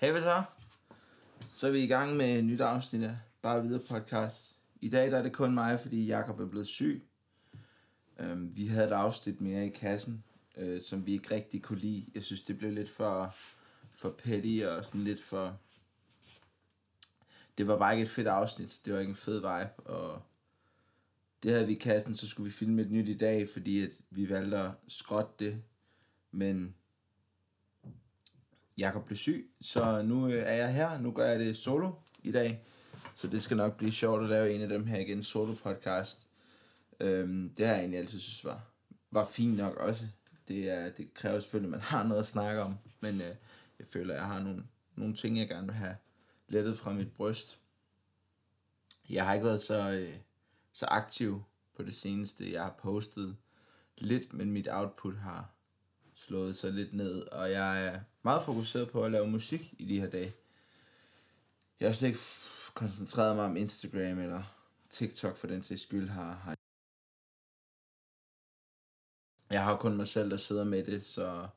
Hej hvad så? Så er vi i gang med et nyt afsnit af Bare Videre podcast. I dag der er det kun mig, fordi Jakob er blevet syg. Um, vi havde et afsnit mere i kassen, øh, som vi ikke rigtig kunne lide. Jeg synes, det blev lidt for, for petty og sådan lidt for... Det var bare ikke et fedt afsnit. Det var ikke en fed vibe, og det havde vi i kassen, så skulle vi filme et nyt i dag, fordi at vi valgte at skrotte det. Men Jakob blev syg, så nu øh, er jeg her. Nu gør jeg det solo i dag. Så det skal nok blive sjovt at lave en af dem her igen, solo podcast. Øhm, det har jeg egentlig altid synes var, var fint nok også. Det, er, det kræver selvfølgelig, at man har noget at snakke om. Men øh, jeg føler, at jeg har nogle, nogle ting, jeg gerne vil have lettet fra mit bryst. Jeg har ikke været så, øh, så aktiv på det seneste. Jeg har postet lidt, men mit output har slået sig lidt ned, og jeg er meget fokuseret på at lave musik i de her dage. Jeg har slet ikke koncentreret mig om Instagram eller TikTok for den til skyld har, har jeg har kun mig selv, der sidder med det, så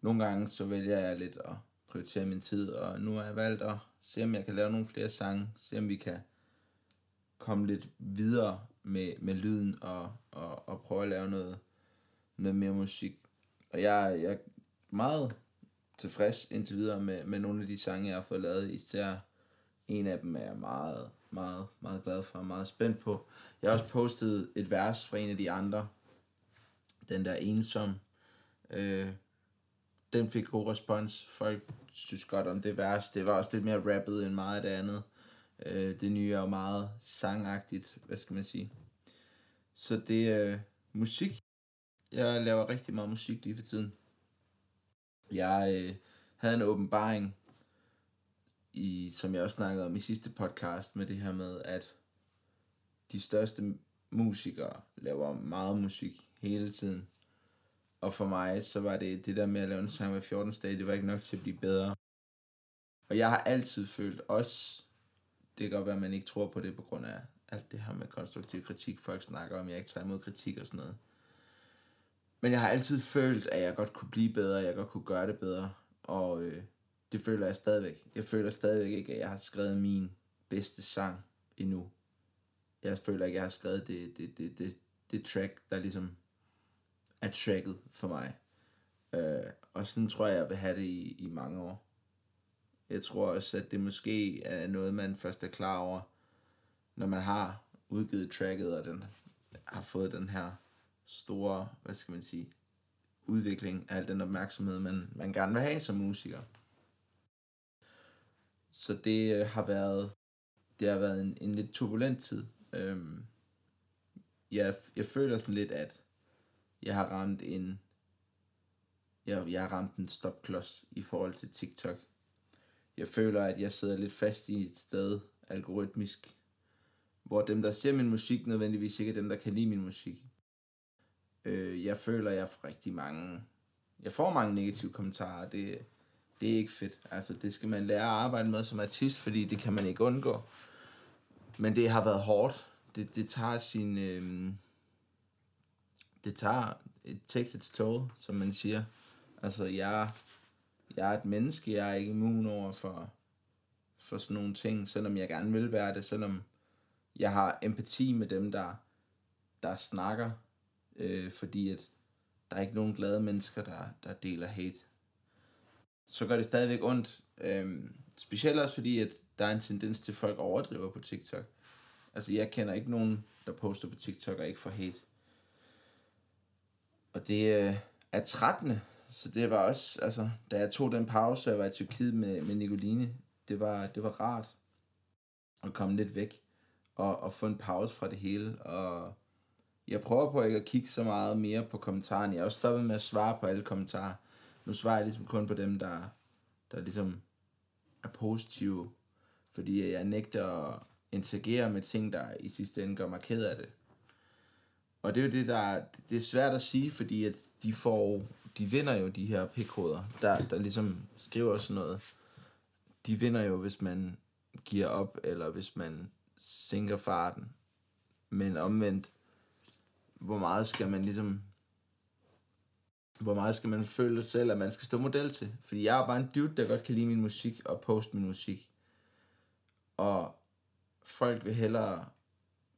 nogle gange så vælger jeg lidt at prioritere min tid, og nu har jeg valgt at se, om jeg kan lave nogle flere sange, se om vi kan komme lidt videre med, med lyden og, og, og prøve at lave noget, noget mere musik. Og jeg, jeg er meget tilfreds indtil videre med, med nogle af de sange, jeg har fået lavet. Især en af dem er jeg meget, meget, meget glad for og meget spændt på. Jeg har også postet et vers fra en af de andre. Den der ensom. Øh, den fik god respons. Folk synes godt om det vers. Det var også lidt mere rappet end meget af det andet. Øh, det nye er jo meget sangagtigt, hvad skal man sige. Så det er øh, musik. Jeg laver rigtig meget musik lige for tiden. Jeg øh, havde en åbenbaring, i, som jeg også snakkede om i sidste podcast, med det her med, at de største musikere laver meget musik hele tiden. Og for mig, så var det det der med at lave en sang hver 14 dage, det var ikke nok til at blive bedre. Og jeg har altid følt også, det kan godt være, at man ikke tror på det på grund af alt det her med konstruktiv kritik, folk snakker om, jeg ikke tager imod kritik og sådan noget. Men jeg har altid følt, at jeg godt kunne blive bedre, jeg godt kunne gøre det bedre. Og øh, det føler jeg stadigvæk. Jeg føler stadigvæk ikke, at jeg har skrevet min bedste sang endnu. Jeg føler ikke, at jeg har skrevet det, det, det, det, det track, der ligesom er tracket for mig. Øh, og sådan tror jeg, jeg vil have det i, i mange år. Jeg tror også, at det måske er noget, man først er klar over, når man har udgivet tracket, og den har fået den her store, hvad skal man sige, udvikling af al den opmærksomhed, man, man gerne vil have som musiker. Så det øh, har været, det har været en, en lidt turbulent tid. Øhm, jeg, jeg føler sådan lidt, at jeg har ramt en, jeg, jeg har ramt en stopklods i forhold til TikTok. Jeg føler, at jeg sidder lidt fast i et sted algoritmisk, hvor dem, der ser min musik, nødvendigvis ikke er dem, der kan lide min musik. Øh, jeg føler, jeg får rigtig mange... Jeg får mange negative kommentarer, det, det er ikke fedt. Altså, det skal man lære at arbejde med som artist, fordi det kan man ikke undgå. Men det har været hårdt. Det, det tager sin... Øh, det tager... It takes its toll, som man siger. Altså, jeg, jeg er et menneske, jeg er ikke immun over for, for sådan nogle ting, selvom jeg gerne vil være det, selvom jeg har empati med dem, der, der snakker øh, fordi at der er ikke nogen glade mennesker, der, der deler hate. Så gør det stadigvæk ondt. Øh, specielt også fordi, at der er en tendens til, at folk overdriver på TikTok. Altså, jeg kender ikke nogen, der poster på TikTok og ikke får hate. Og det øh, er 13. Så det var også, altså, da jeg tog den pause, og jeg var i Tyrkiet med, med Nicoline, det var, det var rart at komme lidt væk og, og få en pause fra det hele, og jeg prøver på ikke at kigge så meget mere på kommentarerne. Jeg har også stoppet med at svare på alle kommentarer. Nu svarer jeg ligesom kun på dem, der, der ligesom er positive. Fordi jeg nægter at interagere med ting, der i sidste ende gør mig ked af det. Og det er jo det, der det er svært at sige, fordi at de får, de vinder jo de her pikkoder, der, der ligesom skriver sådan noget. De vinder jo, hvis man giver op, eller hvis man sænker farten. Men omvendt, hvor meget skal man ligesom hvor meget skal man føle selv, at man skal stå model til? Fordi jeg er bare en dude, der godt kan lide min musik og poste min musik. Og folk vil hellere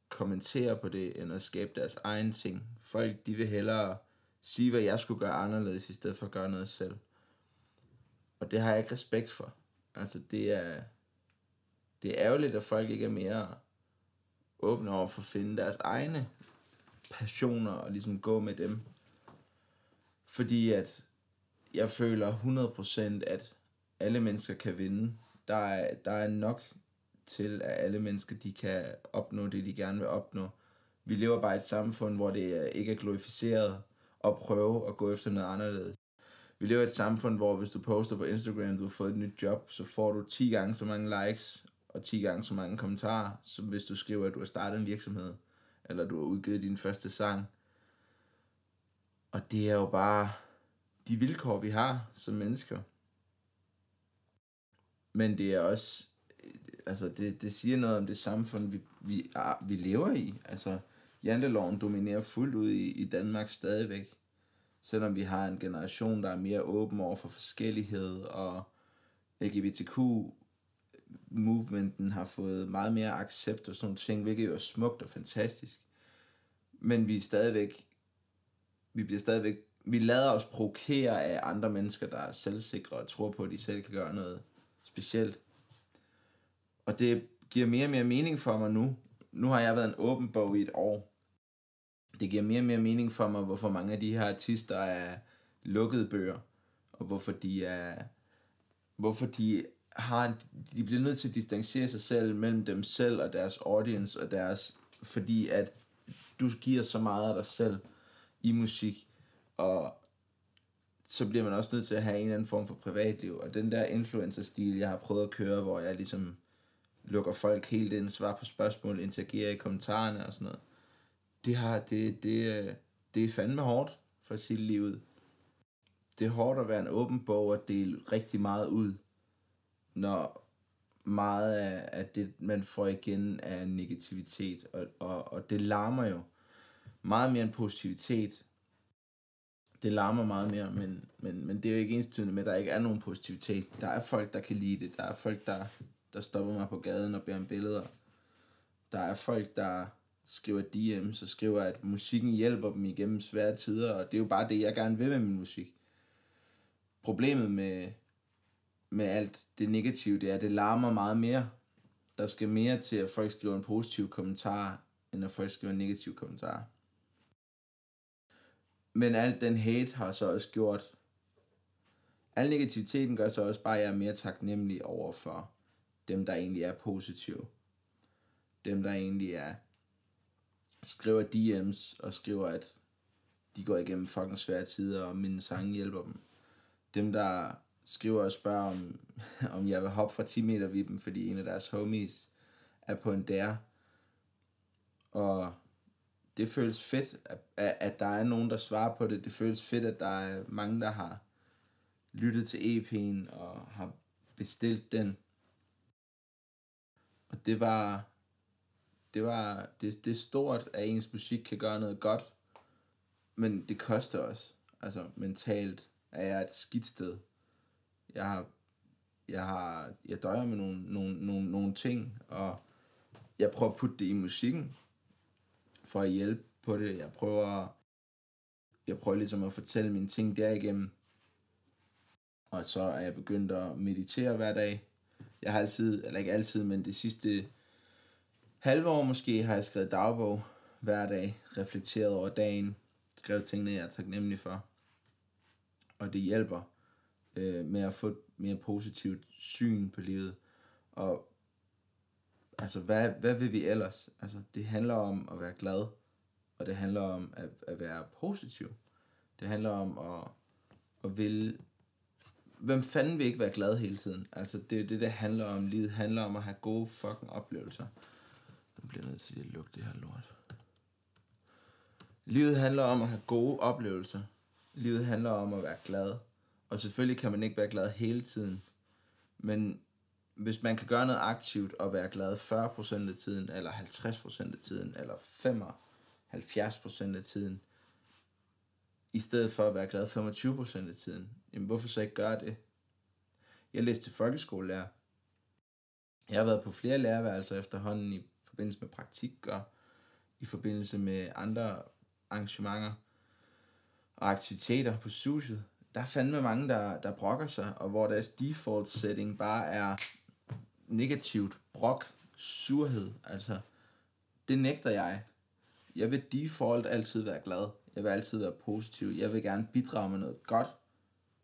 kommentere på det, end at skabe deres egen ting. Folk, de vil hellere sige, hvad jeg skulle gøre anderledes, i stedet for at gøre noget selv. Og det har jeg ikke respekt for. Altså, det er, det er ærgerligt, at folk ikke er mere åbne over for at finde deres egne passioner og ligesom gå med dem. Fordi at jeg føler 100% at alle mennesker kan vinde. Der er, der er nok til, at alle mennesker de kan opnå det, de gerne vil opnå. Vi lever bare i et samfund, hvor det ikke er glorificeret at prøve at gå efter noget anderledes. Vi lever i et samfund, hvor hvis du poster på Instagram, du har fået et nyt job, så får du 10 gange så mange likes og 10 gange så mange kommentarer, som hvis du skriver, at du har startet en virksomhed, eller du har udgivet din første sang. Og det er jo bare de vilkår, vi har som mennesker. Men det er også, øh, altså det, det siger noget om det samfund, vi, vi, vi lever i. Altså, janteloven dominerer fuldt ud i, i Danmark stadigvæk. Selvom vi har en generation, der er mere åben over for forskellighed, og LGBTQ movementen har fået meget mere accept og sådan nogle ting, hvilket jo er smukt og fantastisk. Men vi er stadigvæk, vi bliver stadigvæk, vi lader os provokere af andre mennesker, der er selvsikre og tror på, at de selv kan gøre noget specielt. Og det giver mere og mere mening for mig nu. Nu har jeg været en åben bog i et år. Det giver mere og mere mening for mig, hvorfor mange af de her artister er lukkede bøger, og hvorfor de er, hvorfor de har, de bliver nødt til at distancere sig selv mellem dem selv og deres audience og deres, fordi at du giver så meget af dig selv i musik, og så bliver man også nødt til at have en eller anden form for privatliv, og den der influencer-stil, jeg har prøvet at køre, hvor jeg ligesom lukker folk helt ind, svarer på spørgsmål, interagerer i kommentarerne og sådan noget, det har, det, det, det er fandme hårdt for sit liv. Det er hårdt at være en åben bog og dele rigtig meget ud når meget af, af det, man får igen, er negativitet, og, og, og det larmer jo meget mere end positivitet. Det larmer meget mere, men, men, men det er jo ikke enstydende med, at der ikke er nogen positivitet. Der er folk, der kan lide det. Der er folk, der, der stopper mig på gaden og beder om billeder. Der er folk, der skriver DM's og skriver, at musikken hjælper dem igennem svære tider, og det er jo bare det, jeg gerne vil med min musik. Problemet med, med alt det negative, det er, at det larmer meget mere. Der skal mere til, at folk skriver en positiv kommentar, end at folk skriver en negativ kommentar. Men alt den hate har så også gjort, al negativiteten gør så også bare, at jeg er mere taknemmelig over for dem, der egentlig er positive. Dem, der egentlig er, skriver DM's og skriver, at de går igennem fucking svære tider, og mine sange hjælper dem. Dem, der skriver og spørger, om, om jeg vil hoppe fra 10 meter vippen, fordi en af deres homies er på en der. Og det føles fedt, at, at der er nogen, der svarer på det. Det føles fedt, at der er mange, der har lyttet til EP'en og har bestilt den. Og det var, det var, det, det er stort, at ens musik kan gøre noget godt, men det koster også. Altså mentalt er jeg et skidt sted jeg har, jeg har, jeg døjer med nogle, nogle, nogle, nogle ting, og jeg prøver at putte det i musikken, for at hjælpe på det. Jeg prøver, jeg prøver ligesom at fortælle mine ting derigennem. Og så er jeg begyndt at meditere hver dag. Jeg har altid, eller ikke altid, men det sidste halve år måske, har jeg skrevet dagbog hver dag, reflekteret over dagen, skrevet tingene, jeg er taknemmelig for. Og det hjælper øh, med at få et mere positivt syn på livet. Og altså, hvad, hvad vil vi ellers? Altså, det handler om at være glad, og det handler om at, at være positiv. Det handler om at, at ville... Hvem fanden vil ikke være glad hele tiden? Altså, det er det, det handler om. Livet handler om at have gode fucking oplevelser. Nu bliver nødt til at lukke det her lort. Livet handler om at have gode oplevelser. Livet handler om at være glad. Og selvfølgelig kan man ikke være glad hele tiden. Men hvis man kan gøre noget aktivt og være glad 40% af tiden, eller 50% af tiden, eller 75% af tiden, i stedet for at være glad 25% af tiden. Jamen, hvorfor så ikke gøre det? Jeg læste til folkeskolelærer. Jeg har været på flere lærerværelser efterhånden i forbindelse med praktik og i forbindelse med andre arrangementer og aktiviteter på studiet. Der er fandme mange, der, der brokker sig, og hvor deres default setting bare er negativt, brok, surhed. Altså, det nægter jeg. Jeg vil default altid være glad. Jeg vil altid være positiv. Jeg vil gerne bidrage med noget godt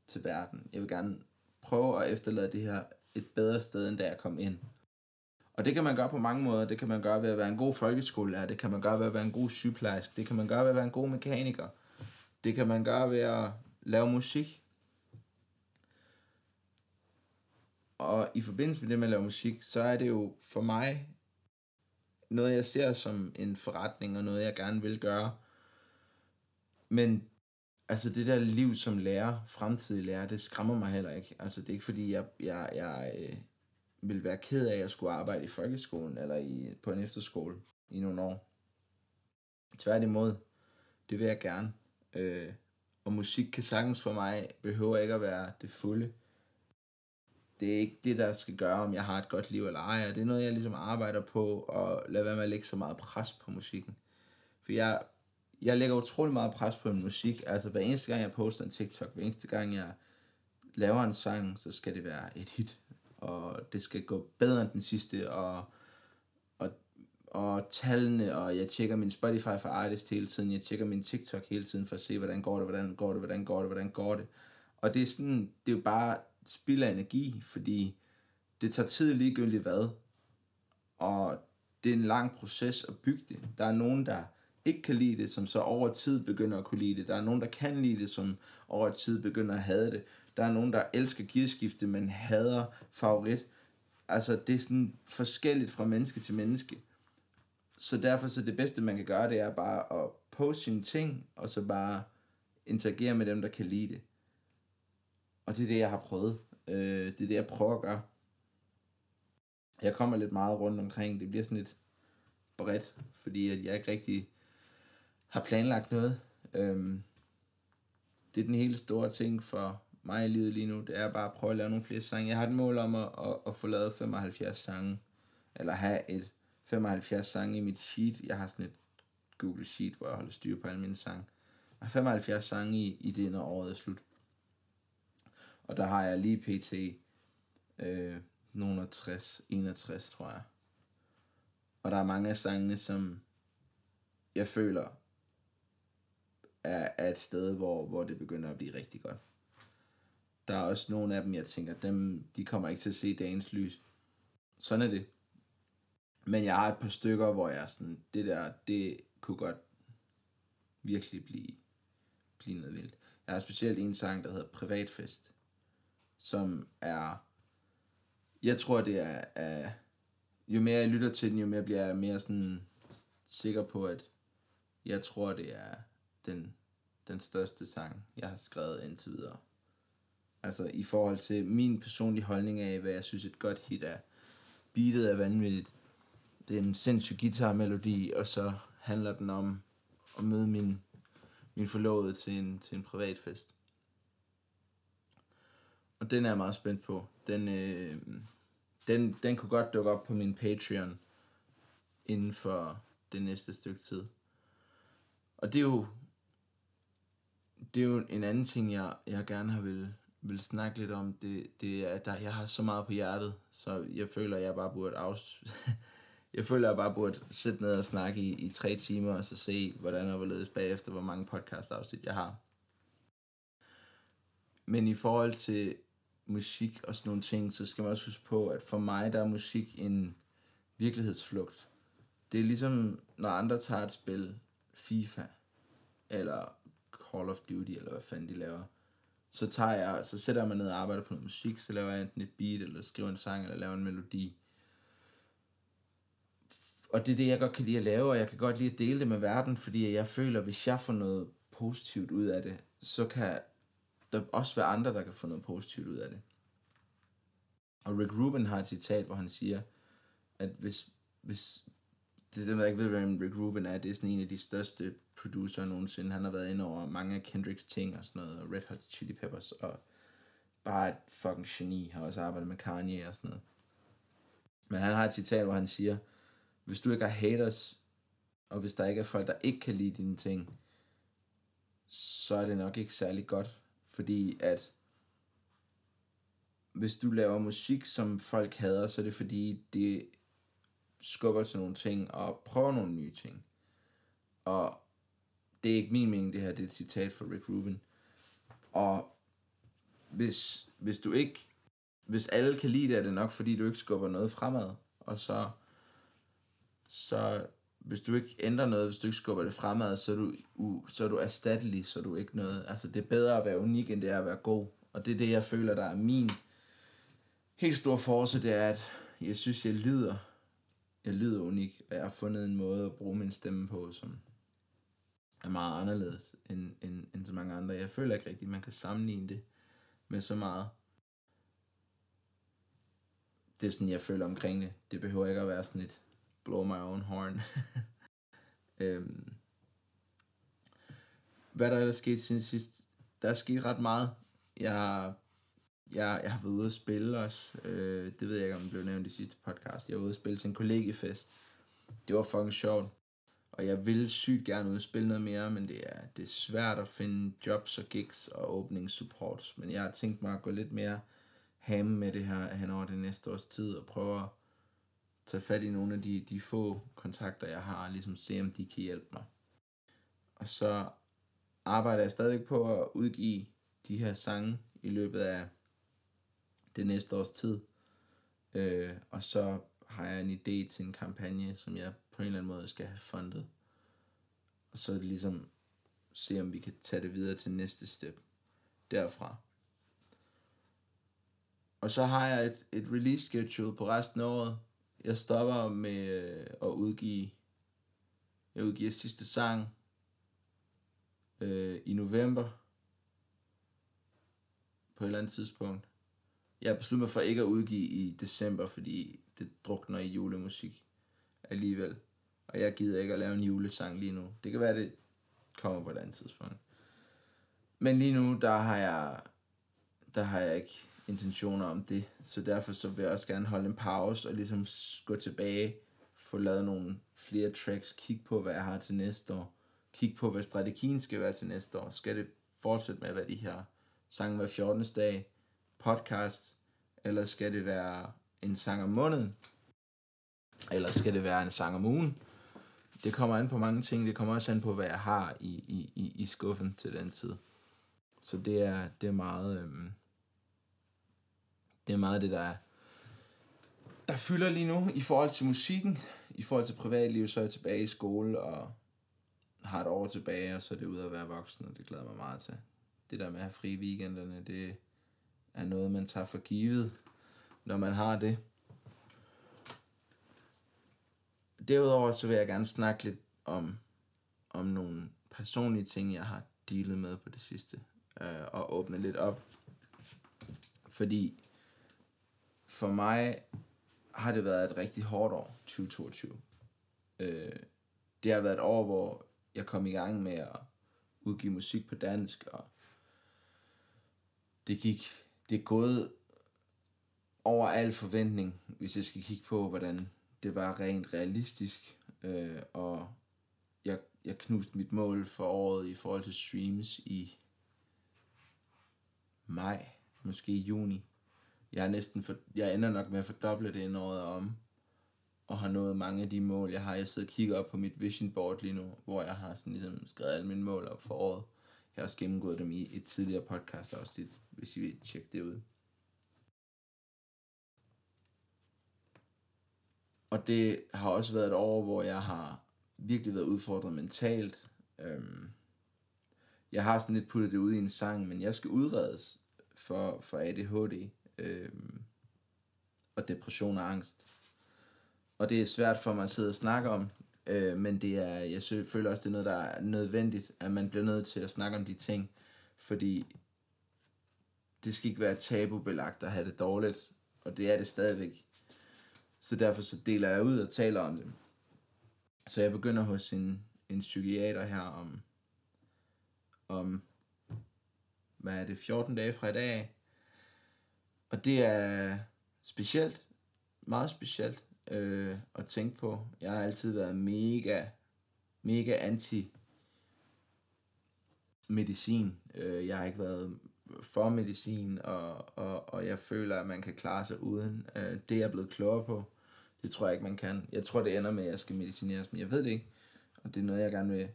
til verden. Jeg vil gerne prøve at efterlade det her et bedre sted, end da jeg kom ind. Og det kan man gøre på mange måder. Det kan man gøre ved at være en god folkeskolelærer. Det kan man gøre ved at være en god sygeplejerske. Det kan man gøre ved at være en god mekaniker. Det kan man gøre ved at lave musik. Og i forbindelse med det med at lave musik, så er det jo for mig noget, jeg ser som en forretning, og noget, jeg gerne vil gøre. Men altså det der liv som lærer, fremtidig lærer, det skræmmer mig heller ikke. Altså det er ikke fordi, jeg, jeg, jeg øh, vil være ked af, at jeg skulle arbejde i folkeskolen, eller i, på en efterskole i nogle år. Tværtimod, det vil jeg gerne. Øh, og musik kan sagtens for mig, behøver ikke at være det fulde. Det er ikke det, der skal gøre, om jeg har et godt liv eller ej. Det er noget, jeg ligesom arbejder på, og lade være med at lægge så meget pres på musikken. For jeg, jeg lægger utrolig meget pres på min musik. Altså hver eneste gang, jeg poster en TikTok, hver eneste gang, jeg laver en sang, så skal det være et hit. Og det skal gå bedre end den sidste, og, og tallene, og jeg tjekker min Spotify for artist hele tiden, jeg tjekker min TikTok hele tiden for at se, hvordan går det, hvordan går det, hvordan går det, hvordan går det. Og det er sådan, det er jo bare spild af energi, fordi det tager tid ligegyldigt hvad. Og det er en lang proces at bygge det. Der er nogen, der ikke kan lide det, som så over tid begynder at kunne lide det. Der er nogen, der kan lide det, som over tid begynder at have det. Der er nogen, der elsker gearskifte, men hader favorit. Altså, det er sådan forskelligt fra menneske til menneske. Så derfor så det bedste, man kan gøre, det er bare at poste sine ting, og så bare interagere med dem, der kan lide det. Og det er det, jeg har prøvet. Øh, det er det, jeg prøver at gøre. Jeg kommer lidt meget rundt omkring. Det bliver sådan lidt bredt, fordi at jeg ikke rigtig har planlagt noget. Øhm, det er den helt store ting for mig i livet lige nu. Det er bare at prøve at lave nogle flere sange. Jeg har et mål om at, at, at få lavet 75 sange. Eller have et 75 sange i mit sheet. Jeg har sådan et Google Sheet, hvor jeg holder styr på alle mine sange. Jeg har 75 sange i, i det, når året er slut. Og der har jeg lige pt. Øh, nogle 60, 61, tror jeg. Og der er mange af sangene, som jeg føler er, er et sted, hvor, hvor det begynder at blive rigtig godt. Der er også nogle af dem, jeg tænker, dem, de kommer ikke til at se dagens lys. Sådan er det. Men jeg har et par stykker, hvor jeg er sådan, det der, det kunne godt virkelig blive, blive noget vildt. Jeg har specielt en sang, der hedder Privatfest, som er, jeg tror det er, er jo mere jeg lytter til den, jo mere bliver jeg mere sådan sikker på, at jeg tror det er den, den største sang, jeg har skrevet indtil videre. Altså i forhold til min personlige holdning af, hvad jeg synes et godt hit er. Beatet er vanvittigt. Det er en sindssyg guitarmelodi, og så handler den om at møde min, min forlovede til en, til en privatfest. Og den er jeg meget spændt på. Den, øh, den, den kunne godt dukke op på min Patreon inden for det næste stykke tid. Og det er jo, det er jo en anden ting, jeg, jeg gerne har vil, vil snakke lidt om. Det, det er, at der, jeg har så meget på hjertet, så jeg føler, at jeg bare burde afs... jeg føler, at jeg bare burde sætte ned og snakke i, i tre timer, og så se, hvordan og hvorledes bagefter, hvor mange podcast afsnit jeg har. Men i forhold til musik og sådan nogle ting, så skal man også huske på, at for mig, der er musik en virkelighedsflugt. Det er ligesom, når andre tager et spil, FIFA, eller Call of Duty, eller hvad fanden de laver, så tager jeg, så sætter jeg mig ned og arbejder på noget musik, så laver jeg enten et beat, eller skriver en sang, eller laver en melodi. Og det er det, jeg godt kan lide at lave, og jeg kan godt lide at dele det med verden, fordi jeg føler, at hvis jeg får noget positivt ud af det, så kan der også være andre, der kan få noget positivt ud af det. Og Rick Rubin har et citat, hvor han siger, at hvis, hvis det er jeg ikke ved, hvem Rick Rubin er, det er sådan en af de største producer nogensinde. Han har været inde over mange af Kendricks ting og sådan noget, og Red Hot Chili Peppers, og bare et fucking geni, har også arbejdet med Kanye og sådan noget. Men han har et citat, hvor han siger, hvis du ikke har haters, og hvis der ikke er folk, der ikke kan lide dine ting, så er det nok ikke særlig godt, fordi at hvis du laver musik, som folk hader, så er det fordi, det skubber til nogle ting og prøver nogle nye ting. Og det er ikke min mening, det her, det er et citat fra Rick Rubin. Og hvis, hvis du ikke, hvis alle kan lide det, er det nok, fordi du ikke skubber noget fremad. Og så, så hvis du ikke ændrer noget, hvis du ikke skubber det fremad, så er du, u, så er du erstattelig, så er du ikke noget. Altså det er bedre at være unik, end det er at være god. Og det er det, jeg føler, der er min helt store force, det er, at jeg synes, jeg lyder, jeg lyder unik, og jeg har fundet en måde at bruge min stemme på, som er meget anderledes end, end, end så mange andre. Jeg føler ikke rigtigt, man kan sammenligne det med så meget. Det er sådan, jeg føler omkring det. Det behøver ikke at være sådan et blow my own horn. øhm. Hvad der ellers skete siden sidst? Der er sket ret meget. Jeg har, jeg, jeg har været ude at spille også. Øh, det ved jeg ikke, om det blev nævnt i sidste podcast. Jeg var ude at spille til en kollegiefest. Det var fucking sjovt. Og jeg ville sygt gerne ud og spille noget mere, men det er, det er svært at finde jobs og gigs og åbningssupports. Men jeg har tænkt mig at gå lidt mere ham med det her hen over det næste års tid og prøve at tage fat i nogle af de, de få kontakter, jeg har, og ligesom se, om de kan hjælpe mig. Og så arbejder jeg stadig på at udgive de her sange i løbet af det næste års tid. Øh, og så har jeg en idé til en kampagne, som jeg på en eller anden måde skal have fundet. Og så ligesom se, om vi kan tage det videre til næste step derfra. Og så har jeg et, et release schedule på resten af året. Jeg stopper med øh, at udgive, jeg udgiver sidste sang øh, i november på et eller andet tidspunkt. Jeg besluttede mig for ikke at udgive i december, fordi det drukner i julemusik alligevel. Og jeg gider ikke at lave en julesang lige nu. Det kan være, det kommer på et andet tidspunkt. Men lige nu, der har jeg, der har jeg ikke intentioner om det. Så derfor så vil jeg også gerne holde en pause og ligesom gå tilbage, få lavet nogle flere tracks, kigge på, hvad jeg har til næste år. Kigge på, hvad strategien skal være til næste år. Skal det fortsætte med at være de her sange hver 14. dag, podcast, eller skal det være en sang om måneden? Eller skal det være en sang om ugen? Det kommer an på mange ting. Det kommer også an på, hvad jeg har i, i, i, i skuffen til den tid. Så det er, det er meget... Øhm, det er meget det, der er, der fylder lige nu i forhold til musikken. I forhold til privatliv, så er jeg tilbage i skole og har et år tilbage, og så er det ud at være voksen, og det glæder mig meget til. Det der med at have fri weekenderne, det er noget, man tager for givet, når man har det. Derudover så vil jeg gerne snakke lidt om, om nogle personlige ting, jeg har dealet med på det sidste, øh, og åbne lidt op. Fordi for mig har det været et rigtig hårdt år, 2022. Øh, det har været et år, hvor jeg kom i gang med at udgive musik på dansk, og det gik, det er gået over al forventning, hvis jeg skal kigge på, hvordan det var rent realistisk, øh, og jeg, jeg knuste mit mål for året i forhold til streams i maj, måske juni jeg er næsten for, jeg ender nok med at fordoble det en året om, og har nået mange af de mål, jeg har. Jeg sidder og kigger op på mit vision board lige nu, hvor jeg har sådan ligesom skrevet alle mine mål op for året. Jeg har også gennemgået dem i et tidligere podcast afsnit, hvis I vil tjekke det ud. Og det har også været et år, hvor jeg har virkelig været udfordret mentalt. Øhm, jeg har sådan lidt puttet det ud i en sang, men jeg skal udredes for, for ADHD øh, og depression og angst. Og det er svært for mig at sidde og snakke om, øh, men det er, jeg føler også, det er noget, der er nødvendigt, at man bliver nødt til at snakke om de ting, fordi det skal ikke være tabubelagt at have det dårligt, og det er det stadigvæk. Så derfor så deler jeg ud og taler om det. Så jeg begynder hos en, en psykiater her om, om, hvad er det, 14 dage fra i dag. Og det er specielt, meget specielt øh, at tænke på. Jeg har altid været mega, mega anti medicin. Øh, jeg har ikke været for medicin, og, og, og jeg føler, at man kan klare sig uden. Øh, det er jeg blevet klogere på. Det tror jeg ikke, man kan. Jeg tror, det ender med, at jeg skal medicineres, men jeg ved det ikke. Og det er noget, jeg gerne vil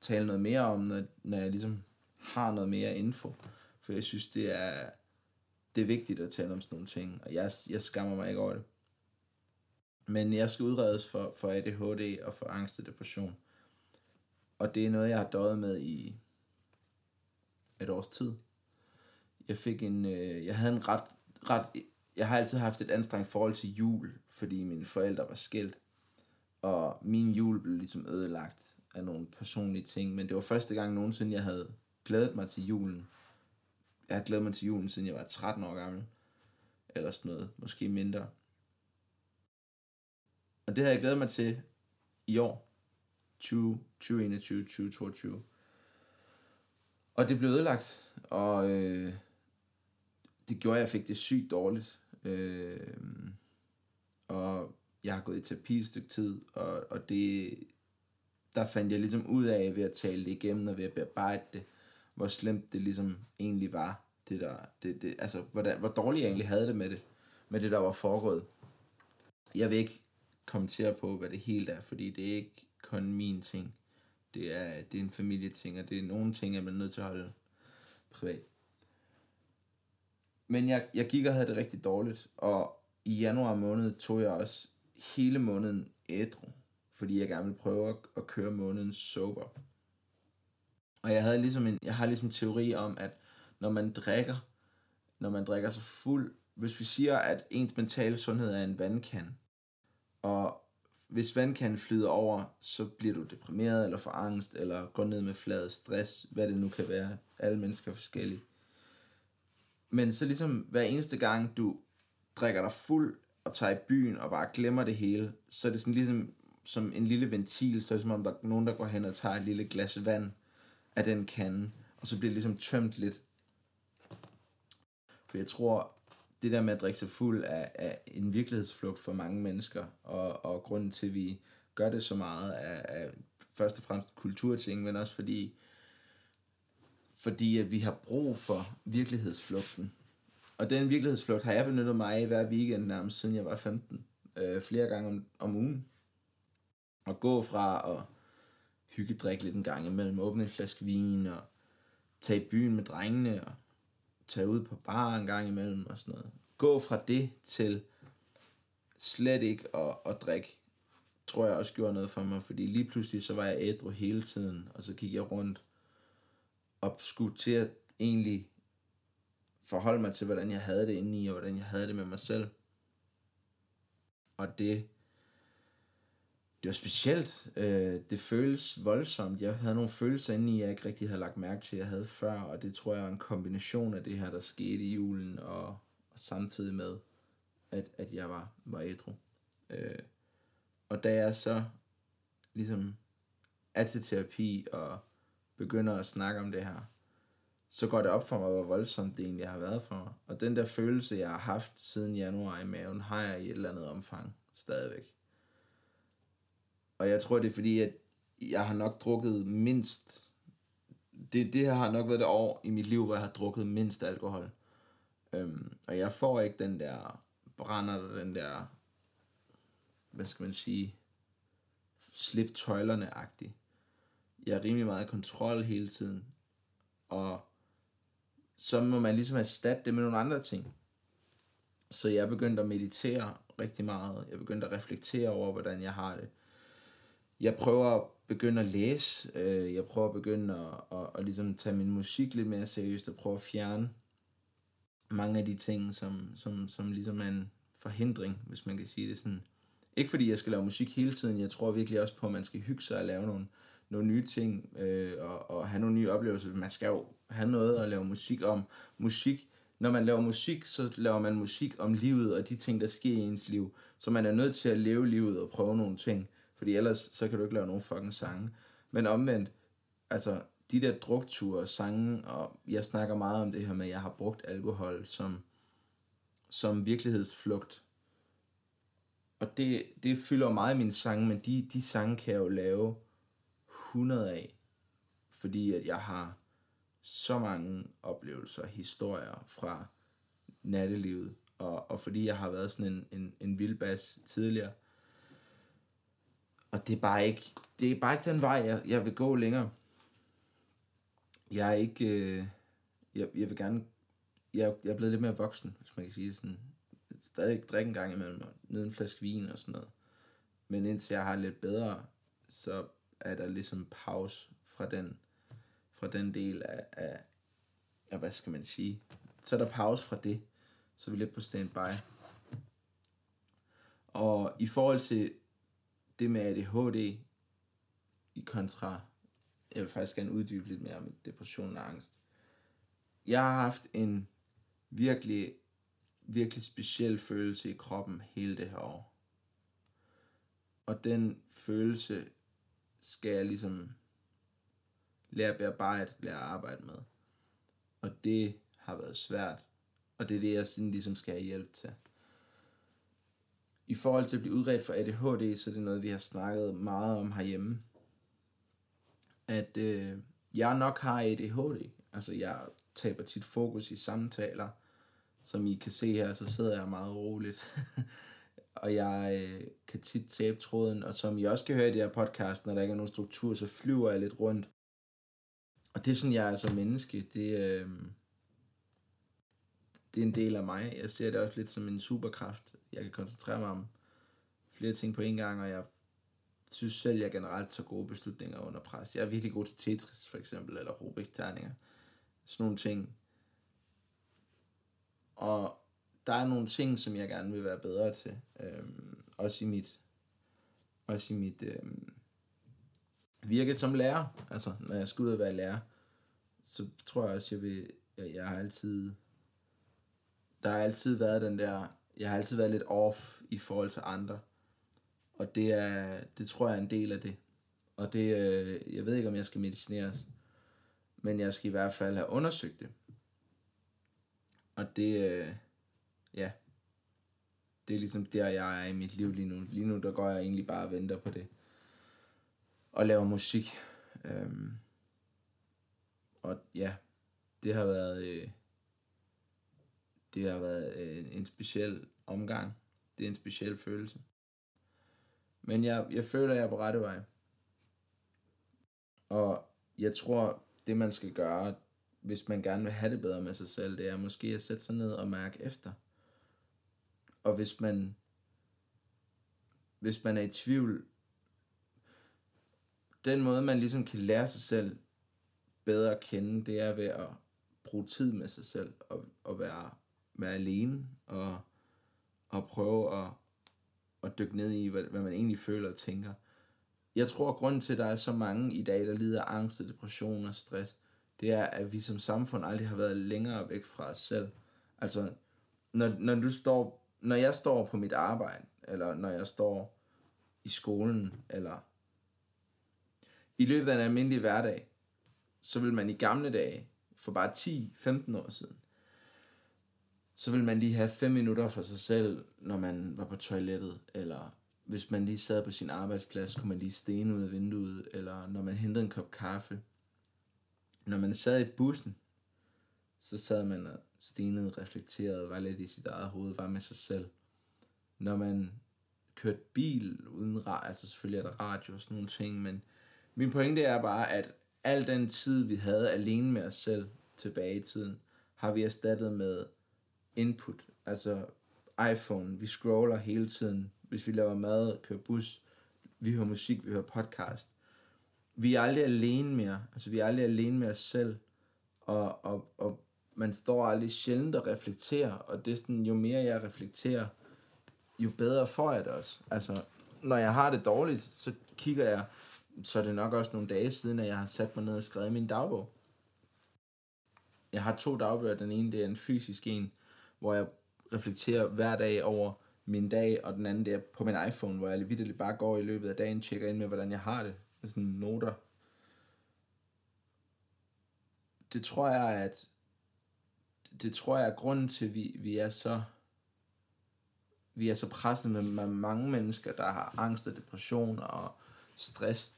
tale noget mere om, når, når jeg ligesom har noget mere info. For jeg synes, det er, det er vigtigt at tale om sådan nogle ting, og jeg, jeg skammer mig ikke over det. Men jeg skal udredes for, for ADHD og for angst og depression. Og det er noget, jeg har døjet med i et års tid. Jeg fik en, øh, jeg havde en ret, ret, jeg har altid haft et anstrengt forhold til jul, fordi mine forældre var skilt. Og min jul blev ligesom ødelagt af nogle personlige ting, men det var første gang nogensinde, jeg havde glædet mig til julen. Jeg har glædet mig til julen, siden jeg var 13 år gammel. Eller sådan noget, måske mindre. Og det har jeg glædet mig til i år. 20, 2021, 2022. Og det blev ødelagt, og øh, det gjorde, at jeg fik det sygt dårligt. Øh, og jeg har gået i terapi et stykke tid, og, og det, der fandt jeg ligesom ud af ved at tale det igennem og ved at bearbejde det, hvor slemt det ligesom egentlig var. Det der, det, det, altså, hvordan, hvor dårligt jeg egentlig havde det med det, med det, der var foregået. Jeg vil ikke kommentere på, hvad det helt er, fordi det er ikke kun min ting. Det er, det er en familieting, og det er nogle ting, jeg er nødt til at holde privat. Men jeg, jeg gik og havde det rigtig dårligt, og i januar måned tog jeg også hele måneden ædru, fordi jeg gerne ville prøve at, at køre måneden sober. Og jeg havde ligesom en, jeg har ligesom en teori om, at når man drikker, når man drikker så fuld, hvis vi siger, at ens mentale sundhed er en vandkan, og hvis vandkanden flyder over, så bliver du deprimeret, eller får angst, eller går ned med flad stress, hvad det nu kan være. Alle mennesker er forskellige. Men så ligesom hver eneste gang, du drikker dig fuld og tager i byen og bare glemmer det hele, så er det sådan ligesom som en lille ventil, så er det som om der er nogen, der går hen og tager et lille glas vand af den kande, og så bliver det ligesom tømt lidt. For jeg tror, det der med at drikke sig fuld er, er en virkelighedsflugt for mange mennesker, og, og grunden til, at vi gør det så meget, er, er først og fremmest kulturting, men også fordi, fordi at vi har brug for virkelighedsflugten. Og den virkelighedsflugt har jeg benyttet mig af hver weekend nærmest siden jeg var 15. Øh, flere gange om, om ugen. At gå fra at hyggedrikke lidt en gang imellem, åbne en flaske vin og tage i byen med drengene og tage ud på bar en gang imellem og sådan noget. Gå fra det til slet ikke at, at drikke, tror jeg også gjorde noget for mig, fordi lige pludselig så var jeg ædru hele tiden, og så gik jeg rundt og skulle til at egentlig forholde mig til, hvordan jeg havde det indeni, og hvordan jeg havde det med mig selv. Og det, det var specielt. Øh, det føles voldsomt. Jeg havde nogle følelser indeni, jeg ikke rigtig havde lagt mærke til, jeg havde før, og det tror jeg er en kombination af det her, der skete i julen, og, og samtidig med, at, at jeg var, var ædru. Øh, og da jeg så ligesom er til terapi og begynder at snakke om det her, så går det op for mig, hvor voldsomt det egentlig har været for mig. Og den der følelse, jeg har haft siden januar i maven, har jeg i et eller andet omfang stadigvæk. Og jeg tror, det er fordi, at jeg har nok drukket mindst... Det, det her har nok været det år i mit liv, hvor jeg har drukket mindst alkohol. Øhm, og jeg får ikke den der brænder, den der... Hvad skal man sige? Slip tøjlerne-agtig. Jeg er rimelig meget i kontrol hele tiden. Og så må man ligesom erstatte det med nogle andre ting. Så jeg begyndte at meditere rigtig meget. Jeg begyndte at reflektere over, hvordan jeg har det. Jeg prøver at begynde at læse. Øh, jeg prøver at begynde at, at, at ligesom tage min musik lidt mere seriøst og prøve at fjerne mange af de ting, som, som, som ligesom er en forhindring, hvis man kan sige det sådan. Ikke fordi jeg skal lave musik hele tiden, jeg tror virkelig også på, at man skal hygge sig og lave nogle, nogle nye ting øh, og, og have nogle nye oplevelser. Man skal jo have noget at lave musik om. Musik, når man laver musik, så laver man musik om livet og de ting, der sker i ens liv. Så man er nødt til at leve livet og prøve nogle ting, fordi ellers så kan du ikke lave nogen fucking sange. Men omvendt, altså de der drukture og sange, og jeg snakker meget om det her med, at jeg har brugt alkohol som, som virkelighedsflugt. Og det, det fylder meget i mine sange, men de, de sange kan jeg jo lave 100 af, fordi at jeg har så mange oplevelser, historier fra nattelivet, og, og fordi jeg har været sådan en, en, en vildbas tidligere. Og det er bare ikke, det er bare ikke den vej, jeg, jeg vil gå længere. Jeg er ikke, øh, jeg, jeg vil gerne, jeg, jeg er blevet lidt mere voksen, hvis man kan sige det sådan. Stadig drikke en gang imellem, og nyde en flaske vin og sådan noget. Men indtil jeg har lidt bedre, så er der ligesom pause fra den, fra den del af, af, af, hvad skal man sige, så er der pause fra det, så er vi lidt på standby. Og i forhold til det med ADHD i kontra, jeg vil faktisk gerne uddybe lidt mere med depression og angst. Jeg har haft en virkelig, virkelig speciel følelse i kroppen hele det her år. Og den følelse skal jeg ligesom lære at bearbejde, lære at arbejde med. Og det har været svært. Og det er det, jeg sådan ligesom skal have hjælp til. I forhold til at blive udredt for ADHD, så er det noget, vi har snakket meget om herhjemme. At øh, jeg nok har ADHD. Altså, jeg taber tit fokus i samtaler. Som I kan se her, så sidder jeg meget roligt. og jeg øh, kan tit tabe tråden. Og som I også kan høre i det her podcast, når der ikke er nogen struktur, så flyver jeg lidt rundt. Og det er sådan, jeg er som menneske. Det, øh, det er en del af mig. Jeg ser det også lidt som en superkraft. Jeg kan koncentrere mig om flere ting på en gang, og jeg synes selv, jeg generelt tager gode beslutninger under pres. Jeg er virkelig god til Tetris, for eksempel, eller Rubik's terninger. Sådan nogle ting. Og der er nogle ting, som jeg gerne vil være bedre til. Øhm, også i mit, også i mit øhm, virke som lærer. Altså, når jeg skal ud og være lærer, så tror jeg også, jeg vil, jeg, jeg har altid, der har altid været den der, jeg har altid været lidt off i forhold til andre. Og det er, det tror jeg er en del af det. Og det, øh, jeg ved ikke, om jeg skal medicineres. Men jeg skal i hvert fald have undersøgt det. Og det, øh, ja, det er ligesom der, jeg er i mit liv lige nu. Lige nu, der går jeg egentlig bare og venter på det. Og laver musik. Øhm, og ja, det har været, øh, det har været en, en speciel omgang. Det er en speciel følelse. Men jeg, jeg føler, jeg er på rette vej. Og jeg tror, det man skal gøre, hvis man gerne vil have det bedre med sig selv, det er måske at sætte sig ned og mærke efter. Og hvis man, hvis man er i tvivl, den måde, man ligesom kan lære sig selv bedre at kende, det er ved at bruge tid med sig selv, og, og være, være alene, og, og prøve at, at dykke ned i, hvad, hvad man egentlig føler og tænker. Jeg tror, at grunden til, at der er så mange i dag, der lider af angst, depression og stress, det er, at vi som samfund aldrig har været længere væk fra os selv. Altså, når, når du står, når jeg står på mit arbejde, eller når jeg står i skolen, eller i løbet af en almindelig hverdag, så vil man i gamle dage, for bare 10-15 år siden, så vil man lige have 5 minutter for sig selv, når man var på toilettet, eller hvis man lige sad på sin arbejdsplads, kunne man lige stene ud af vinduet, eller når man hentede en kop kaffe. Når man sad i bussen, så sad man og stenede, reflekterede, var lidt i sit eget hoved, var med sig selv. Når man kørte bil uden radio, altså selvfølgelig er der radio og sådan nogle ting, men min pointe er bare, at al den tid, vi havde alene med os selv tilbage i tiden, har vi erstattet med input. Altså iPhone, vi scroller hele tiden. Hvis vi laver mad, kører bus, vi hører musik, vi hører podcast. Vi er aldrig alene mere. Altså vi er aldrig alene med os selv. Og, og, og man står aldrig sjældent og reflekterer. Og det er sådan, jo mere jeg reflekterer, jo bedre får jeg det også. Altså, når jeg har det dårligt, så kigger jeg, så er det nok også nogle dage siden, at jeg har sat mig ned og skrevet min dagbog. Jeg har to dagbøger. Den ene, det er en fysisk en, hvor jeg reflekterer hver dag over min dag, og den anden der på min iPhone, hvor jeg vidderligt bare går i løbet af dagen, tjekker ind med, hvordan jeg har det, med sådan noter. Det tror jeg, at det tror jeg er grunden til, at vi, vi er så vi er så presset med, med mange mennesker, der har angst og depression og stress,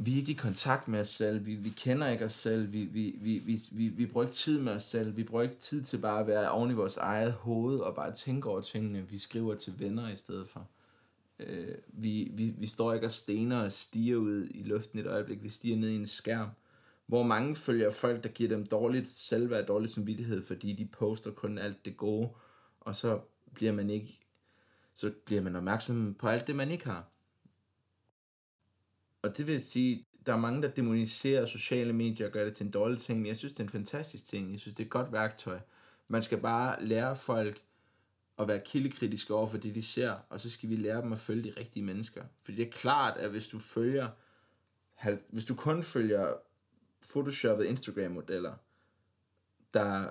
vi er ikke i kontakt med os selv, vi, vi kender ikke os selv, vi, vi, vi, vi, vi, vi bruger ikke tid med os selv, vi bruger ikke tid til bare at være oven i vores eget hoved og bare tænke over tingene. Vi skriver til venner i stedet for. Øh, vi, vi, vi står ikke og stener og stiger ud i luften et øjeblik, vi stiger ned i en skærm. Hvor mange følger folk, der giver dem dårligt selvværd, dårlig samvittighed, fordi de poster kun alt det gode, og så bliver man ikke, så bliver man opmærksom på alt det, man ikke har. Og det vil sige, der er mange, der demoniserer sociale medier og gør det til en dårlig ting, men jeg synes, det er en fantastisk ting. Jeg synes, det er et godt værktøj. Man skal bare lære folk at være kildekritiske over for det, de ser, og så skal vi lære dem at følge de rigtige mennesker. For det er klart, at hvis du følger, hvis du kun følger photoshoppede Instagram-modeller, der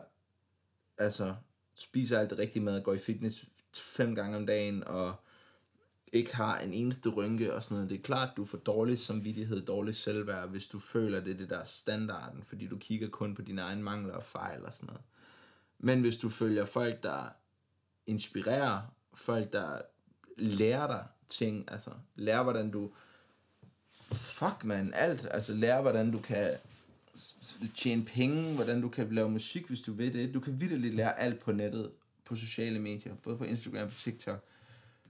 altså spiser alt det rigtige mad, går i fitness fem gange om dagen, og ikke har en eneste rynke og sådan noget. Det er klart, du får dårlig samvittighed, dårlig selvværd, hvis du føler, det er det der standarden, fordi du kigger kun på dine egne mangler og fejl og sådan noget. Men hvis du følger folk, der inspirerer, folk, der lærer dig ting, altså lærer, hvordan du, fuck man, alt, altså lærer, hvordan du kan tjene penge, hvordan du kan lave musik, hvis du vil det. Du kan vidderligt lære alt på nettet, på sociale medier, både på Instagram og på TikTok.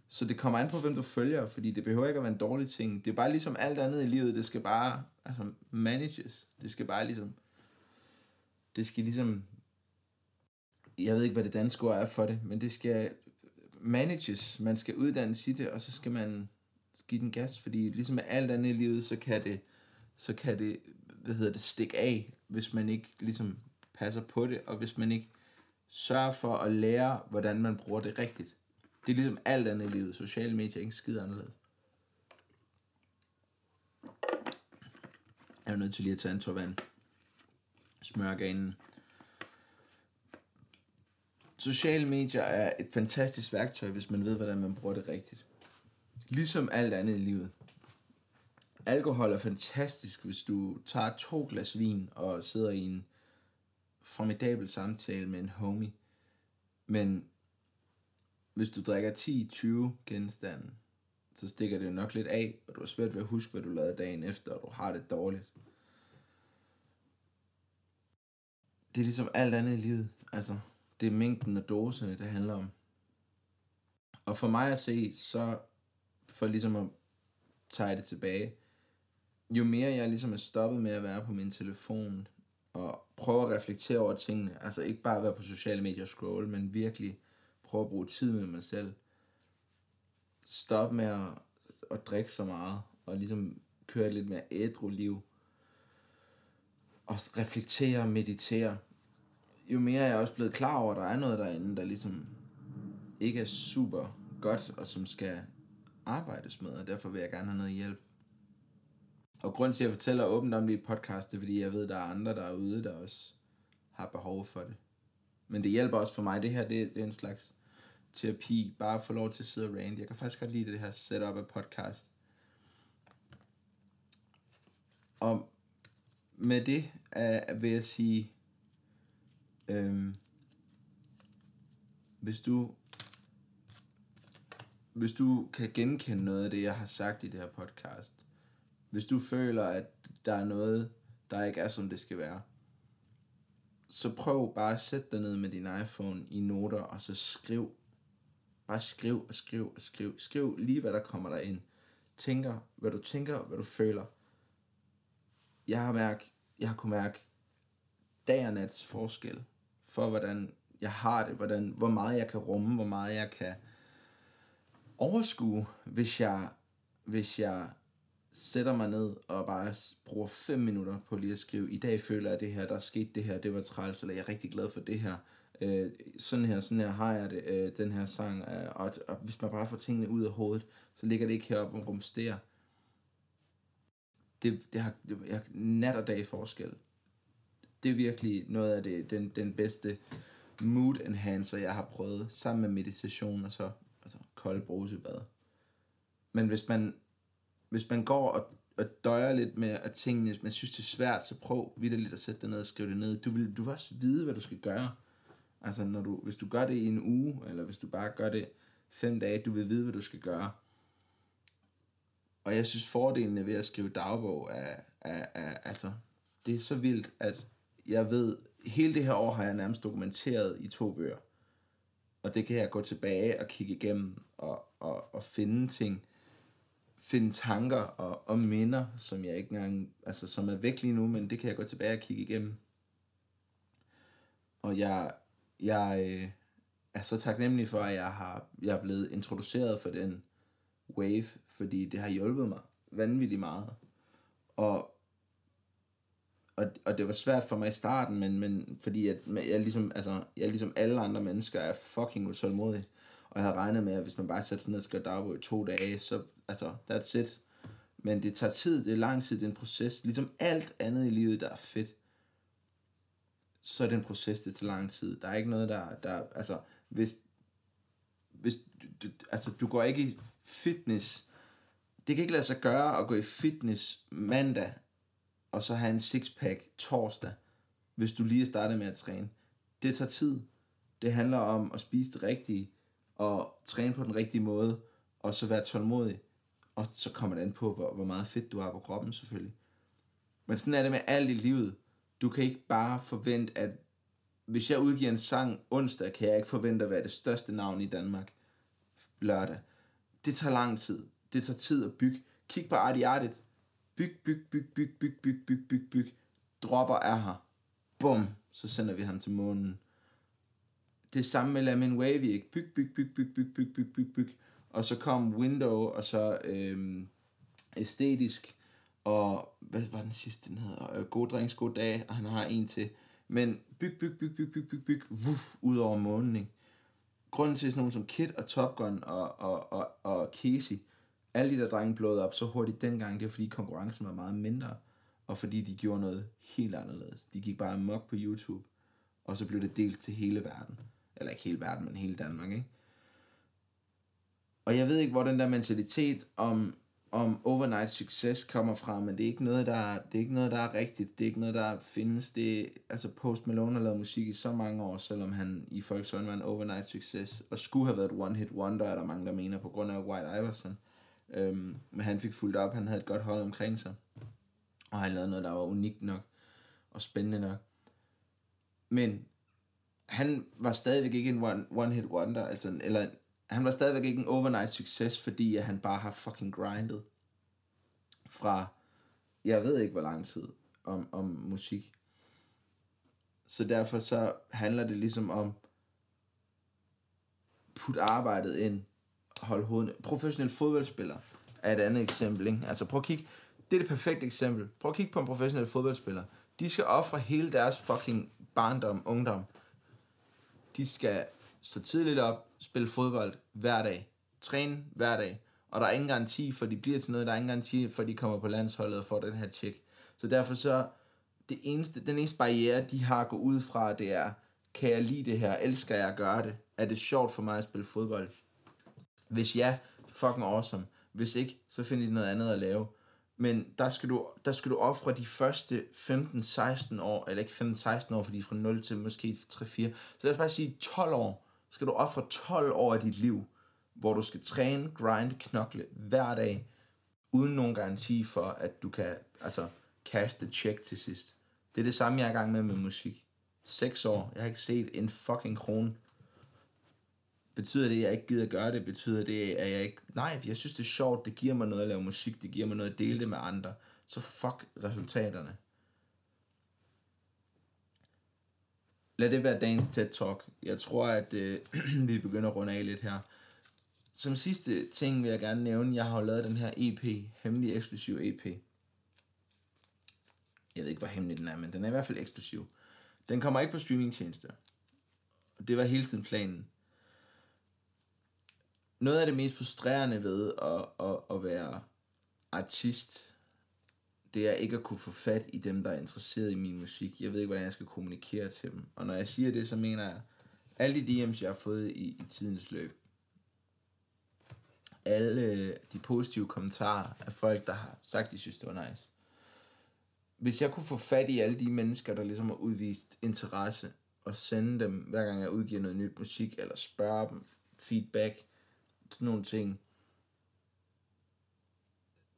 Så det kommer an på, hvem du følger, fordi det behøver ikke at være en dårlig ting. Det er bare ligesom alt andet i livet, det skal bare altså, manages. Det skal bare ligesom, det skal ligesom, jeg ved ikke, hvad det danske ord er for det, men det skal manages. Man skal uddanne i det, og så skal man give den gas, fordi ligesom med alt andet i livet, så kan det, så kan det hvad hedder det, stikke af, hvis man ikke ligesom passer på det, og hvis man ikke sørger for at lære, hvordan man bruger det rigtigt. Det er ligesom alt andet i livet. Sociale medier er ikke skide anderledes. Jeg er nødt til lige at tage en tår vand. Smør ganen. Sociale medier er et fantastisk værktøj, hvis man ved, hvordan man bruger det rigtigt. Ligesom alt andet i livet alkohol er fantastisk, hvis du tager to glas vin og sidder i en formidabel samtale med en homie. Men hvis du drikker 10-20 genstande, så stikker det jo nok lidt af, og du har svært ved at huske, hvad du lavede dagen efter, og du har det dårligt. Det er ligesom alt andet i livet. Altså, det er mængden af doserne, det handler om. Og for mig at se, så for ligesom at tage det tilbage, jo mere jeg ligesom er stoppet med at være på min telefon, og prøve at reflektere over tingene, altså ikke bare være på sociale medier og scroll, men virkelig prøve at bruge tid med mig selv. Stop med at, at drikke så meget, og ligesom køre et lidt mere ædru liv. Og reflektere og meditere. Jo mere jeg er også blevet klar over, at der er noget derinde, der ligesom ikke er super godt, og som skal arbejdes med, og derfor vil jeg gerne have noget hjælp. Og grund til, at jeg fortæller åbent om det i podcast, det er, fordi jeg ved, at der er andre derude, der også har behov for det. Men det hjælper også for mig. Det her, det, det er en slags terapi. Bare få lov til at sidde og rant. Jeg kan faktisk godt lide det her setup af podcast. Og med det uh, vil jeg sige, øhm, hvis du hvis du kan genkende noget af det, jeg har sagt i det her podcast, hvis du føler, at der er noget, der ikke er, som det skal være, så prøv bare at sætte dig ned med din iPhone i noter, og så skriv. Bare skriv og skriv og skriv. Skriv lige, hvad der kommer der ind. Tænker, hvad du tænker, hvad du føler. Jeg har mærk, jeg har kunnet mærke dag og nats forskel for, hvordan jeg har det, hvordan, hvor meget jeg kan rumme, hvor meget jeg kan overskue, hvis jeg, hvis jeg sætter mig ned og bare bruger 5 minutter på lige at skrive, i dag føler jeg det her, der er sket det her, det var træls, eller jeg er rigtig glad for det her. Øh, sådan her, sådan her har jeg det, øh, den her sang, øh, og, og hvis man bare får tingene ud af hovedet, så ligger det ikke heroppe og rumsterer. Det, det har, det jeg, nat og dag forskel. Det er virkelig noget af det, den, den bedste mood enhancer, jeg har prøvet, sammen med meditation og så altså kold brusebad. Men hvis man hvis man går og og døjer lidt med at tingene, hvis man synes, det er svært, så prøv vidderligt at sætte det ned og skrive det ned. Du vil, du vil også vide, hvad du skal gøre. Altså, når du, hvis du gør det i en uge, eller hvis du bare gør det fem dage, du vil vide, hvad du skal gøre. Og jeg synes, fordelene ved at skrive dagbog er, er, er altså, det er så vildt, at jeg ved, hele det her år har jeg nærmest dokumenteret i to bøger. Og det kan jeg gå tilbage og kigge igennem og, og, og finde ting, finde tanker og, og minder, som jeg ikke engang, altså som er væk lige nu, men det kan jeg gå tilbage og kigge igennem. Og jeg, jeg øh, er så taknemmelig for, at jeg, har, jeg er blevet introduceret for den wave, fordi det har hjulpet mig vanvittigt meget. Og, og, og det var svært for mig i starten, men, men fordi at jeg ligesom, altså, jeg ligesom alle andre mennesker er fucking utålmodig. Og jeg havde regnet med, at hvis man bare satte sig ned og skrev dagbog i to dage, så, altså, that's it. Men det tager tid, det er lang tid, det er en proces. Ligesom alt andet i livet, der er fedt, så er det en proces, det tager lang tid. Der er ikke noget, der, der altså, hvis, hvis du, altså, du går ikke i fitness, det kan ikke lade sig gøre at gå i fitness mandag, og så have en sixpack torsdag, hvis du lige er startet med at træne. Det tager tid. Det handler om at spise det rigtige, og træne på den rigtige måde, og så være tålmodig. Og så kommer det an på, hvor, hvor meget fedt du har på kroppen selvfølgelig. Men sådan er det med alt i livet. Du kan ikke bare forvente, at hvis jeg udgiver en sang onsdag, kan jeg ikke forvente at være det største navn i Danmark lørdag. Det tager lang tid. Det tager tid at bygge. Kig på Arti Artit. Byg, byg, byg, byg, byg, byg, byg, byg, byg. Dropper er her. Bum. Så sender vi ham til månen. Det er samme med Lamin Wavy, ikke? Byg, byg, byg, byg, byg, byg, byg, byg, byg. Og så kom Window, og så øhm, æstetisk, og hvad var den sidste, den hedder? Øh, god drinks, god dag, og han har en til. Men byg, byg, byg, byg, byg, byg, byg, vuff, ud over månen, ikke? Grunden til sådan nogen som Kid og Top Gun og, og, og, og Casey, alle de der drenge blåede op så hurtigt dengang, det er fordi konkurrencen var meget mindre, og fordi de gjorde noget helt anderledes. De gik bare mok på YouTube, og så blev det delt til hele verden. Eller ikke hele verden, men hele Danmark, ikke? Og jeg ved ikke, hvor den der mentalitet om, om overnight succes kommer fra, men det er ikke noget, der, det er ikke noget, der er rigtigt. Det er ikke noget, der findes. Det, altså Post Malone har lavet musik i så mange år, selvom han i folks øjne var en overnight succes. Og skulle have været et one-hit wonder, er der mange, der mener, på grund af White Iverson. Øhm, men han fik fuldt op, han havde et godt hold omkring sig. Og han lavede noget, der var unikt nok og spændende nok. Men han var stadigvæk ikke en one, one hit wonder, altså, eller han var stadigvæk ikke en overnight succes, fordi at han bare har fucking grindet fra, jeg ved ikke hvor lang tid, om, om musik. Så derfor så handler det ligesom om, put arbejdet ind, hold hovedet. Professionel fodboldspiller er et andet eksempel, ikke? Altså prøv at kigge, det er det perfekte eksempel. Prøv at kigge på en professionel fodboldspiller. De skal ofre hele deres fucking barndom, ungdom. De skal stå tidligt op, spille fodbold hver dag, træne hver dag, og der er ingen garanti for, at de bliver til noget, der er ingen garanti for, at de kommer på landsholdet og får den her tjek. Så derfor så, det eneste, den eneste barriere, de har at gå ud fra, det er, kan jeg lide det her, elsker jeg at gøre det, er det sjovt for mig at spille fodbold? Hvis ja, fucking awesome. Hvis ikke, så finder de noget andet at lave. Men der skal du, der skal du ofre de første 15-16 år, eller ikke 15-16 år, fordi fra 0 til måske 3-4. Så lad os bare sige 12 år. Skal du ofre 12 år af dit liv, hvor du skal træne, grind, knokle hver dag, uden nogen garanti for, at du kan altså, cash the check til sidst. Det er det samme, jeg er i gang med med musik. 6 år. Jeg har ikke set en fucking krone. Betyder det, at jeg ikke gider at gøre det? Betyder det, at jeg ikke... Nej, jeg synes, det er sjovt. Det giver mig noget at lave musik. Det giver mig noget at dele det med andre. Så fuck resultaterne. Lad det være dagens TED Talk. Jeg tror, at øh, vi begynder at runde af lidt her. Som sidste ting vil jeg gerne nævne, jeg har lavet den her EP, hemmelig eksklusiv EP. Jeg ved ikke, hvor hemmelig den er, men den er i hvert fald eksklusiv. Den kommer ikke på streamingtjenester. Det var hele tiden planen noget af det mest frustrerende ved at, at, at være artist, det er ikke at kunne få fat i dem, der er interesseret i min musik. Jeg ved ikke, hvordan jeg skal kommunikere til dem. Og når jeg siger det, så mener jeg, alle de DM's, jeg har fået i, i tidens løb, alle øh, de positive kommentarer af folk, der har sagt, de synes, det var nice. Hvis jeg kunne få fat i alle de mennesker, der ligesom har udvist interesse, og sende dem, hver gang jeg udgiver noget nyt musik, eller spørge dem feedback, sådan nogle ting.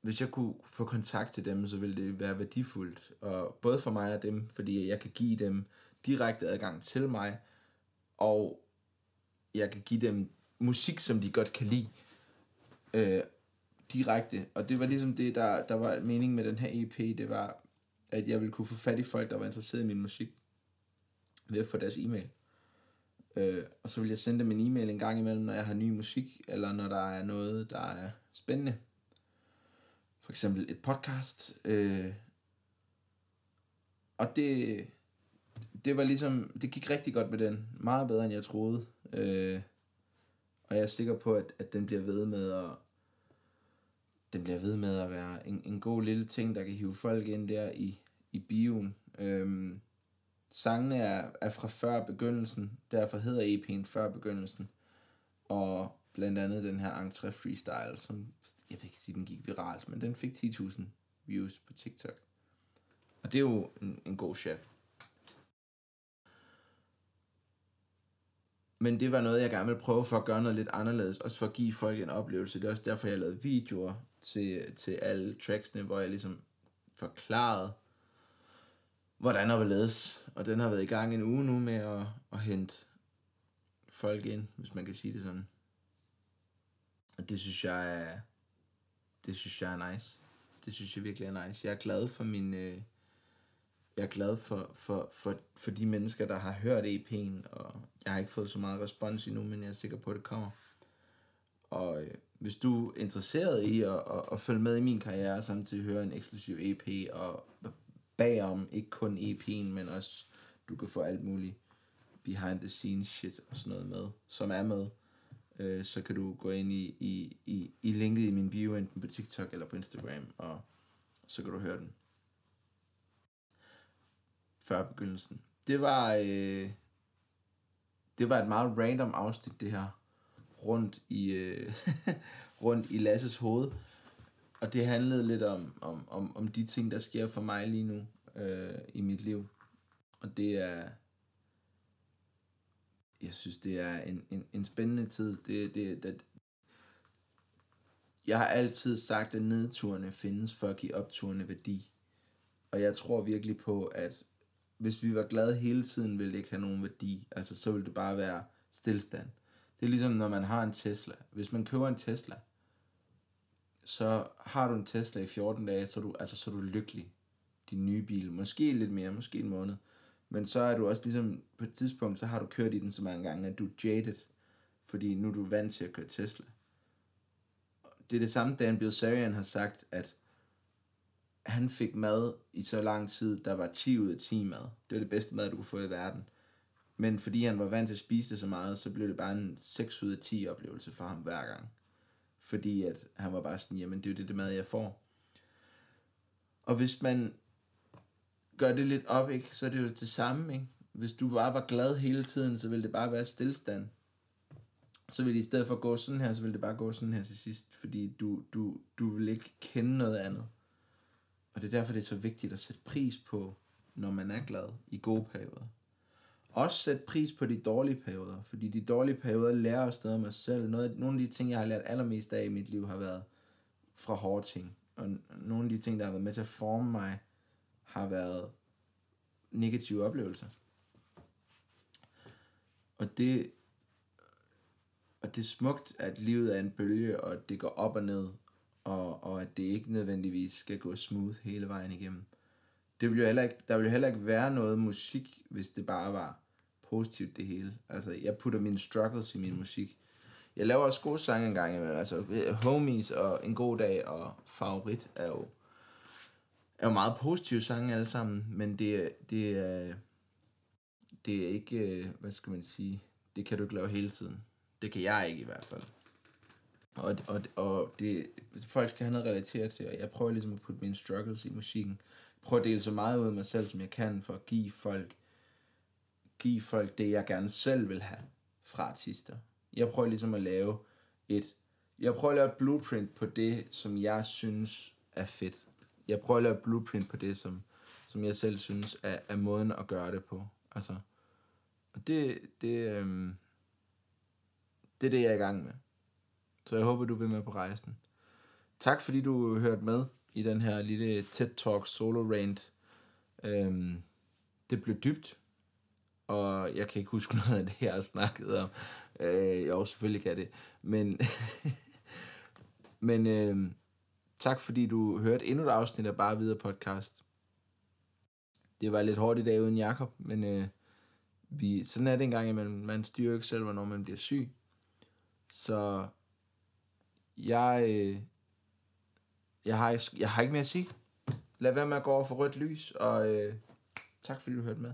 Hvis jeg kunne få kontakt til dem, så ville det være værdifuldt, og både for mig og dem, fordi jeg kan give dem direkte adgang til mig, og jeg kan give dem musik, som de godt kan lide, øh, direkte. Og det var ligesom det, der, der var meningen med den her EP, det var, at jeg ville kunne få fat i folk, der var interesseret i min musik, ved at få deres e-mail. Øh, og så vil jeg sende dem en e-mail en gang imellem, når jeg har ny musik, eller når der er noget, der er spændende. For eksempel et podcast. Øh, og det, det var ligesom, det gik rigtig godt med den. Meget bedre, end jeg troede. Øh, og jeg er sikker på, at, at den bliver ved med at, den bliver ved med at være en, en god lille ting, der kan hive folk ind der i, i bioen. Øhm, sangene er, er fra før begyndelsen, derfor hedder EP'en før begyndelsen. Og blandt andet den her entré freestyle, som jeg vil ikke sige, den gik viralt, men den fik 10.000 views på TikTok. Og det er jo en, en god shit. Men det var noget, jeg gerne ville prøve for at gøre noget lidt anderledes, også for at give folk en oplevelse. Det er også derfor, jeg lavede videoer til, til alle tracksene, hvor jeg ligesom forklarede, hvordan og hvorledes. Og den har været i gang en uge nu med at, at hente folk ind, hvis man kan sige det sådan. Og det synes jeg er, det synes jeg er nice. Det synes jeg virkelig er nice. Jeg er glad for min, øh, jeg er glad for, for, for, for de mennesker, der har hørt EP'en, og jeg har ikke fået så meget respons endnu, men jeg er sikker på, at det kommer. Og øh, hvis du er interesseret i at, at, at følge med i min karriere, samtidig høre en eksklusiv EP, og bagom, ikke kun EP'en, men også, du kan få alt muligt behind the scenes shit og sådan noget med, som er med, øh, så kan du gå ind i, i, i, i linket i min bio, enten på TikTok eller på Instagram, og så kan du høre den før begyndelsen. Det var, øh, det var et meget random afsnit, det her, rundt i, øh, rundt i Lasses hoved. Og det handlede lidt om, om, om, om de ting, der sker for mig lige nu øh, i mit liv. Og det er, jeg synes, det er en, en, en spændende tid. Det, det, det, jeg har altid sagt, at nedturene findes for at give opturene værdi. Og jeg tror virkelig på, at hvis vi var glade hele tiden, ville det ikke have nogen værdi. Altså, så ville det bare være stillstand. Det er ligesom, når man har en Tesla. Hvis man køber en Tesla, så har du en Tesla i 14 dage, så er du, altså, så er du lykkelig. Din nye bil. Måske lidt mere, måske en måned. Men så er du også ligesom, på et tidspunkt, så har du kørt i den så mange gange, at du er jaded. Fordi nu er du vant til at køre Tesla. Det er det samme, Dan Bilzerian har sagt, at han fik mad i så lang tid, der var 10 ud af 10 mad. Det var det bedste mad, du kunne få i verden. Men fordi han var vant til at spise det så meget, så blev det bare en 6 ud af 10 oplevelse for ham hver gang. Fordi at han var bare sådan, jamen det er jo det, det mad, jeg får. Og hvis man gør det lidt op, ikke, så er det jo det samme. Ikke? Hvis du bare var glad hele tiden, så ville det bare være stillstand. Så ville det i stedet for at gå sådan her, så ville det bare gå sådan her til sidst. Fordi du, du, du vil ikke kende noget andet. Og det er derfor, det er så vigtigt at sætte pris på, når man er glad i gode perioder. Også sætte pris på de dårlige perioder, fordi de dårlige perioder lærer os noget om mig selv. Noget, nogle af de ting, jeg har lært allermest af i mit liv, har været fra hårde ting. Og nogle af de ting, der har været med til at forme mig, har været negative oplevelser. Og det, og det er smukt, at livet er en bølge, og det går op og ned, og, og at det ikke nødvendigvis skal gå smooth hele vejen igennem. Det ville jo heller ikke, der ville jo heller ikke være noget musik, hvis det bare var positivt det hele. Altså, jeg putter mine struggles i min musik. Jeg laver også gode sange engang imellem. Altså, Homies og En God Dag og Favorit er jo, er jo meget positive sange alle sammen, men det, det, er, det er ikke, øh, hvad skal man sige, det kan du ikke lave hele tiden. Det kan jeg ikke i hvert fald. Og, og, og det, folk skal have noget relateret til, og jeg prøver ligesom at putte mine struggles i musikken. Prøver at dele så meget ud af mig selv, som jeg kan, for at give folk, give folk det, jeg gerne selv vil have fra artister. Jeg prøver ligesom at lave et jeg prøver at lave et blueprint på det, som jeg synes er fedt. Jeg prøver at lave blueprint på det, som, som jeg selv synes er, er måden at gøre det på. Altså, og det, det, øhm, det er det, jeg er i gang med. Så jeg håber, du vil med på rejsen. Tak fordi du hørte med i den her lille TED Talk solo rant. Øhm, det blev dybt, og jeg kan ikke huske noget af det, jeg har snakket om. Øh, jo, selvfølgelig kan det. Men, men øh, tak fordi du hørte endnu et afsnit af Bare Videre podcast. Det var lidt hårdt i dag uden Jakob, men øh, vi, sådan er det engang imellem. Man styrer ikke selv, hvornår man bliver syg. Så jeg, øh, jeg, har, jeg har ikke mere at sige. Lad være med at gå over for rødt lys, og øh, tak fordi du hørte med.